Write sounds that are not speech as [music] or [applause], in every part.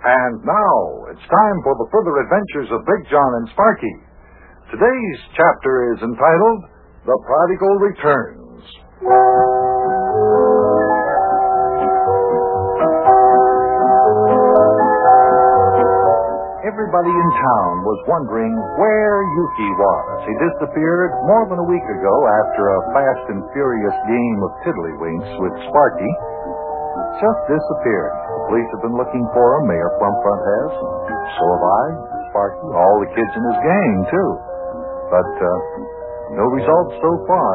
And now it's time for the further adventures of Big John and Sparky. Today's chapter is entitled The Prodigal Returns. Everybody in town was wondering where Yuki was. He disappeared more than a week ago after a fast and furious game of tiddlywinks with Sparky. Just disappeared. The police have been looking for him. Mayor Plumfront has. So have I, Sparky, all the kids in his gang, too. But uh, no results so far.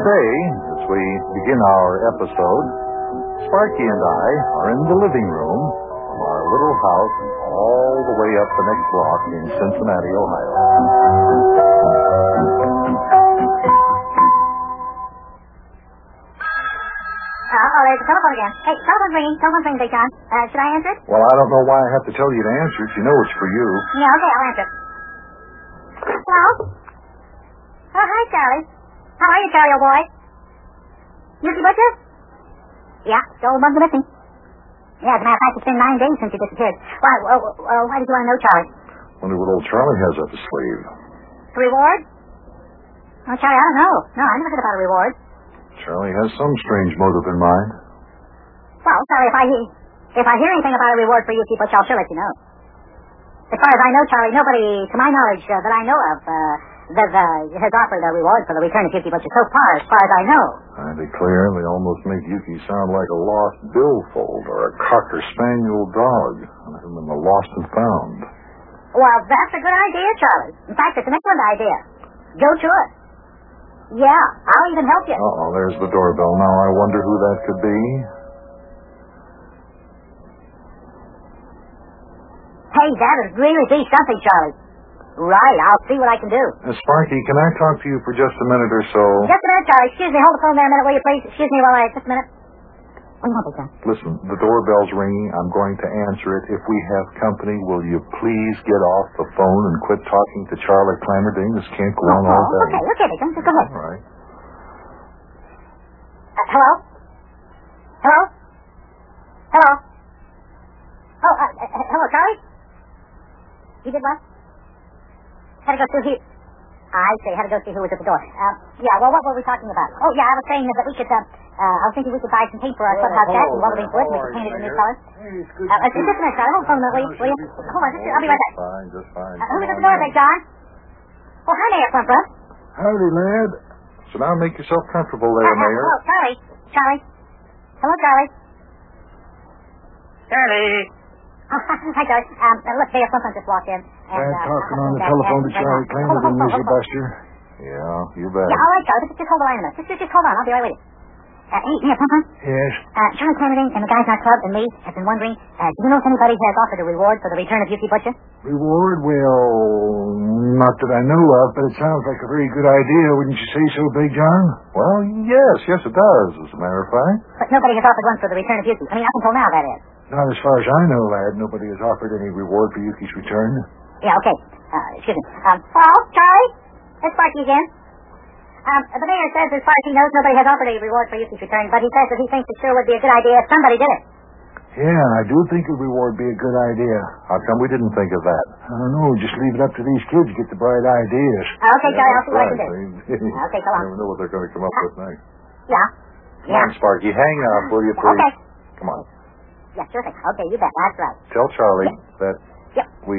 Today, as we begin our episode, Sparky and I are in the living room of our little house all the way up the next block in Cincinnati, Ohio. Oh, there's the telephone again. Hey, telephone's ringing. Telephone's ringing, Big John. Uh, should I answer it? Well, I don't know why I have to tell you to answer it. You know it's for you. Yeah, okay, I'll answer it. Hello? Oh, hi, Charlie. How are you, Charlie, old boy? Yuki Butcher? Yeah, Joel Bug's missing. Yeah, as a matter of fact, it's been nine days since you disappeared. Why, uh, uh, why did you want to know, Charlie? Wonder what old Charlie has up his sleeve. The reward? Oh, Charlie, I don't know. No, I never heard about a reward. Charlie has some strange motive in mind. Well, Charlie, if I if I hear anything about a reward for Yuki Butcher, I'll sure let you know. As far as I know, Charlie, nobody, to my knowledge, uh, that I know of, uh, that, uh, has offered a reward for the return of Yuki Butcher so far, as far as I know. I declare, they almost make Yuki sound like a lost billfold or a cocker spaniel dog. I'm and the lost and found. Well, that's a good idea, Charlie. In fact, it's an excellent idea. Go to it. Yeah, I'll even help you. Uh-oh, there's the doorbell. Now I wonder who that could be. Hey, that would really be something, Charlie. Right, I'll see what I can do. Uh, Sparky, can I talk to you for just a minute or so? Just a minute, Charlie. Excuse me. Hold the phone there a minute, will you, please? Excuse me while I... Just a minute. What do you want, Big Listen, the doorbell's ringing. I'm going to answer it. If we have company, will you please get off the phone and quit talking to Charlie Clamerding? This can't go on all day. okay, okay, John. Just go ahead. All right. Uh, hello? Hello? Hello? Oh, uh, uh, hello, Charlie? You did what? Had to go through here. I see. Had to go see who was at the door. Uh, yeah, well, what were we talking about? Oh, yeah, I was saying that we could, uh, uh, I was thinking we could buy some paint for our clubhouse deck and welding wood and we could paint it in new colors. Hey, it's good. Uh, uh, just a minute, Charlie. Hold the phone will you? Will? Hold on, just, I'll be right back. Fine, just fine. Uh, who's at the door, Big John? Oh, hi there, Plumfront. Howdy, lad. So now make yourself comfortable there, Uh, uh, Mayor. hello, Charlie. Charlie. Hello, Charlie. Charlie. Oh, [laughs] hi, Charlie. Um, uh, look, Mayor Plump just walked in. And, I'm uh, talking on the telephone to. Charlie Hold on, Clamerding, hold on, Mr. hold on. Buster. Yeah, you bet. Yeah, all right, Charlie. Just, just hold the line a minute. Just, just, just hold on. I'll be right with you. Uh, hey, Mayor Plumfront. Yes. Uh, Charlie Clamerding and the guys in our club and me have been wondering, uh, do you know if anybody has offered a reward for the return of Yuki Butcher? Reward? Well, not that I know of, but it sounds like a very good idea. Wouldn't you say so, Big John? Well, yes, yes, it does, as a matter of fact. But nobody has offered one for the return of Yuki. I mean, up until now, that is. Not as far as I know, lad. Nobody has offered any reward for Yuki's return. Yeah, okay. Uh, excuse me. Um, hello, Charlie? It's Sparky again. Um, the mayor says as far as he knows, nobody has offered a reward for Yuki's return, but he says that he thinks it sure would be a good idea if somebody did it. Yeah, I do think a reward would be a good idea. How come we didn't think of that? I don't know. Just leave it up to these kids to get the bright ideas. Okay, Charlie, I'll see what I right. can do. Okay, so long. [laughs] Never know what they're going to come up with next. Yeah. Come on, Sparky, hang up, will you, please? Okay. Come on. Yeah, sure thing. Okay, you bet. That's right. Tell Charlie that Yep. we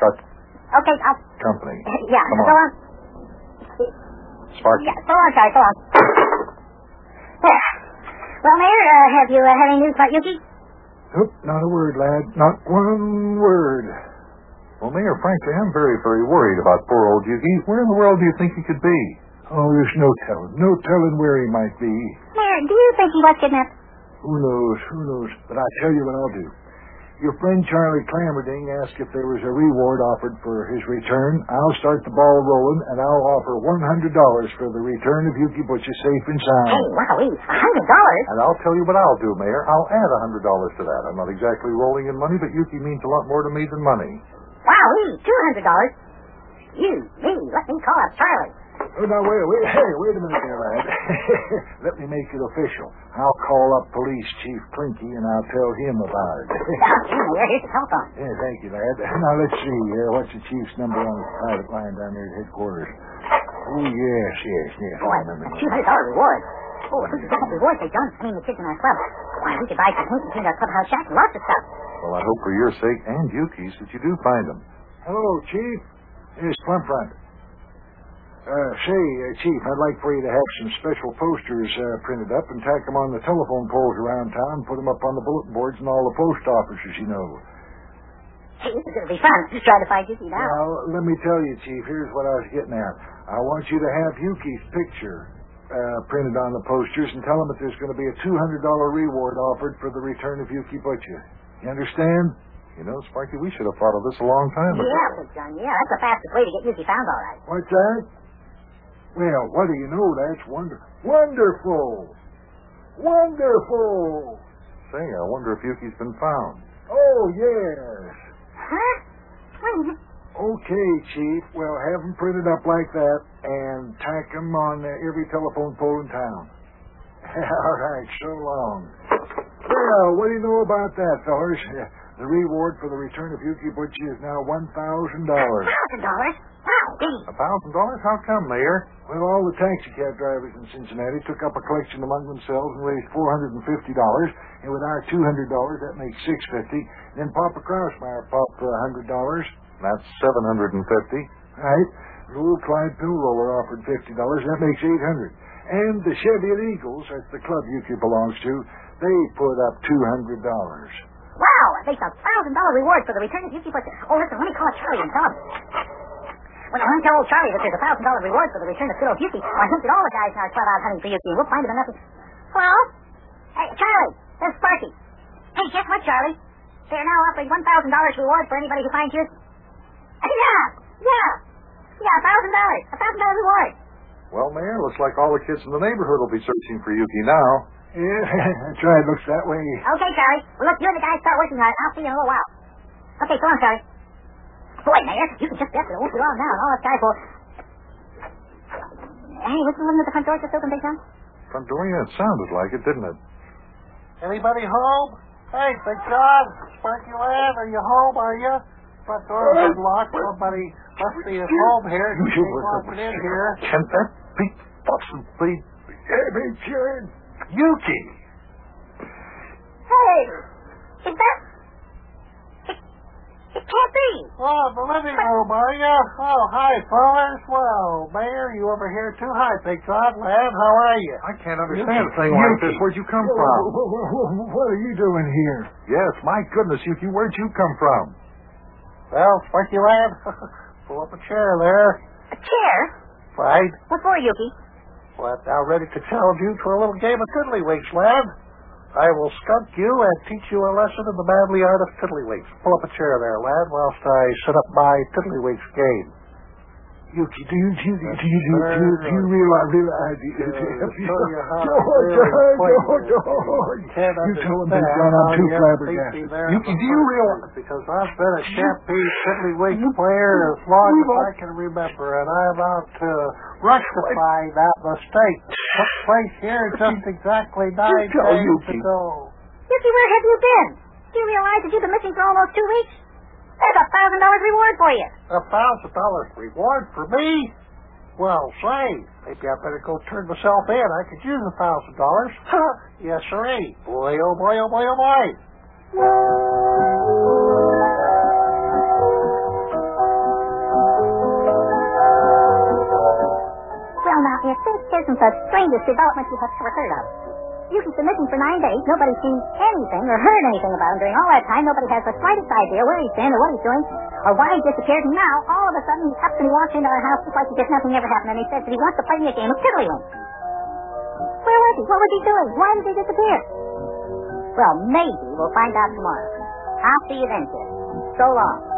cut Okay, I'll... company. [laughs] Yeah, Come so on. Long. Sparky. Yeah, so long, Charlie, so long. There. Well, Mayor, uh, have you uh, had any news about Yuki? Nope, not a word, lad. Not one word. Well, Mayor, frankly, I'm very, very worried about poor old Yuki. Where in the world do you think he could be? Oh, there's no telling. No telling where he might be. Mayor, do you think he was kidnapped? Who knows? Who knows? But I tell you what I'll do. Your friend Charlie Clamerding asked if there was a reward offered for his return. I'll start the ball rolling, and I'll offer $100 for the return of Yuki Butcher safe and sound. Hey, wow, a hundred dollars? And I'll tell you what I'll do, Mayor. I'll add a hundred dollars to that. I'm not exactly rolling in money, but Yuki means a lot more to me than money. Wow, two hundred dollars. You, me, let me call up Charlie. Oh, now, wait, wait, [laughs] hey, wait a minute there, lad. [laughs] Let me make it official. I'll call up Police Chief Clinky and I'll tell him about it. Gee, Mayor, here's the yeah, thank you, lad. [laughs] Now, let's see. Uh, what's the chief's number on his private line down there at headquarters? Oh, yes, yes, yes. Boy, I remember a now. two hundred dollar reward. Oh, if we could get that reward, say, John, I mean the kids in our club. Why, we could buy some and clean our clubhouse shack and lots of stuff. Well, I hope for your sake and Yuki's that you do find them. Hello, Chief. Here's Plumfront. Uh, say, uh, Chief, I'd like for you to have some special posters uh, printed up and tack them on the telephone poles around town, put them up on the bulletin boards in all the post offices, you know. Hey, this is going to be fun. Just trying to find Yuki now. Now, let me tell you, Chief, here's what I was getting at. I want you to have Yuki's picture uh, printed on the posters and tell them that there's going to be a $200 reward offered for the return of Yuki Butcher. You understand? You know, Sparky, we should have thought of this a long time ago. Yeah, Big John, yeah, that's the fastest way to get Yuki found, all right. What's that? Well, what do you know? That's wonderful. wonderful. Wonderful. Say, I wonder if Yuki's been found. Oh, yes. Huh? Wait. Okay, Chief. Well, have them printed up like that and tack them on uh, every telephone pole in town. [laughs] All right, so long. Well, what do you know about that, fellas? [laughs] The reward for the return of Yuki Butchie is now $1,000. Thousand dollars? Wow, gee. A thousand dollars? How come, Mayor? Well, all the taxi cab drivers in Cincinnati took up a collection among themselves and raised $450. And with our $200, that makes 650. Then Papa Krausmeyer popped for a $100. That's seven hundred and fifty. Right. The old Clyde Pill Roller offered $50. That makes 800 And the Cheviot Eagles, that's the club Yuki belongs to, they put up $200. Wow, it makes a thousand dollar reward for the return of Yuki Butcher. Oh, listen, let me call Charlie and tell him. When I tell old Charlie that there's a thousand dollar reward for the return of good old Yuki, I hinted all the guys in our club out hunting for Yuki, and we'll find him enough. Hello? Hey, Charlie, there's Sparky. Hey, guess what, Charlie? They're now offering one thousand dollars reward for anybody who finds Yuki. [laughs] Yeah, yeah, yeah, a thousand dollars, a thousand dollar reward. Well, Mayor, looks like all the kids in the neighborhood will be searching for Yuki now. Yeah, [laughs] that's right. Looks that way. Okay, Charlie. Well, look, you and the guys start working on it. I'll see you in a little while. Okay, so on, Charlie. Boy, Mayor, you can just guess it. It won't be long now, and all us guys will... Hey, what's the one at the front door just open, Big John? Front door, yeah, it sounded like it, didn't it? Anybody home? Hey, Big John, Sparky Lad, are you home, are you? Front door's been locked. Somebody must be at home here. You You should ain't walking in here. Can that be possibly Hey, big kid. Yuki? Hey! Is that... It, it can't be. Oh, the living room, are you? Oh, hi, fellas. Well, Mayor, you over here too? Hi, Big John, Lad, how are you? I can't understand a thing like this. Where'd you come from? [laughs] What are you doing here? Yes, my goodness, Yuki, where'd you come from? Well, Sparky Lad, [laughs] pull up a chair there. A chair? Right. What for, Yuki? Well, now ready to challenge you to a little game of tiddlywinks, lad. I will skunk you and teach you a lesson in the manly art of tiddlywinks. Pull up a chair there, lad, whilst I set up my tiddlywinks game. You, do you, [laughs] do you, do you, do you, do you realize, realize, you, do you, show you how to George, George. George. You tell him, understand Big John, I'm how too flabbergasted. do you realize? Because I've been a champagne tiddlywinks player as long as I can remember, and I'm out to rectify that mistake. Took place here just exactly [laughs] nine tell days Yuki. ago. Yuki, where have you been? Do you realize that you've been missing for almost two weeks? There's a thousand dollars reward for you. A thousand dollars reward for me? Well, say, maybe I better go turn myself in. I could use a thousand dollars. Yes, sirree. Boy, oh boy, oh boy, oh boy. This isn't the strangest development you have ever heard of. Yuki's been missing for nine days. Nobody's seen anything or heard anything about him during all that time. Nobody has the slightest idea where he's been or what he's doing or why he disappeared. And now, all of a sudden, he comes and he walks into our house just like as if nothing ever happened, and he says that he wants to play me a game of tiddlywinks. Where was he? What was he doing? Why did he disappear? Well, maybe we'll find out tomorrow. I'll see you then, kid. So long.